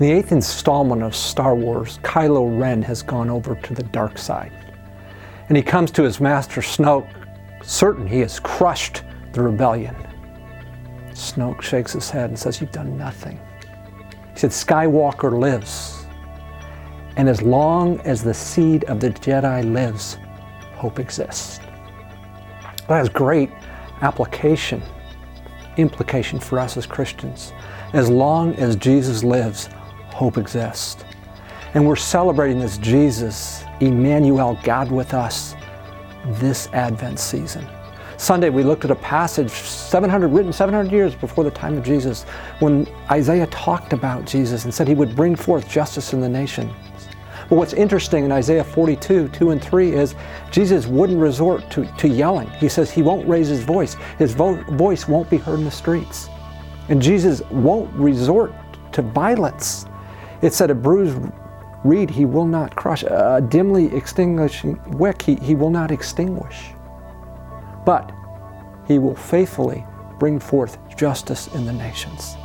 In the eighth installment of Star Wars, Kylo Ren has gone over to the dark side. And he comes to his master Snoke, certain he has crushed the rebellion. Snoke shakes his head and says, You've done nothing. He said, Skywalker lives. And as long as the seed of the Jedi lives, hope exists. That has great application, implication for us as Christians. As long as Jesus lives, hope exists. And we're celebrating this Jesus, Emmanuel, God with us, this Advent season. Sunday, we looked at a passage 700, written 700 years before the time of Jesus, when Isaiah talked about Jesus and said he would bring forth justice in the nation. But what's interesting in Isaiah 42, 2 and 3 is Jesus wouldn't resort to, to yelling. He says he won't raise his voice. His vo- voice won't be heard in the streets. And Jesus won't resort to violence. It said a bruised reed he will not crush, a dimly extinguishing wick he, he will not extinguish. But he will faithfully bring forth justice in the nations.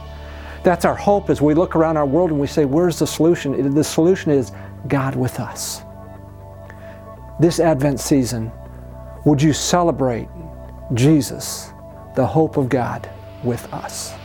That's our hope as we look around our world and we say, Where's the solution? The solution is God with us. This Advent season, would you celebrate Jesus, the hope of God, with us?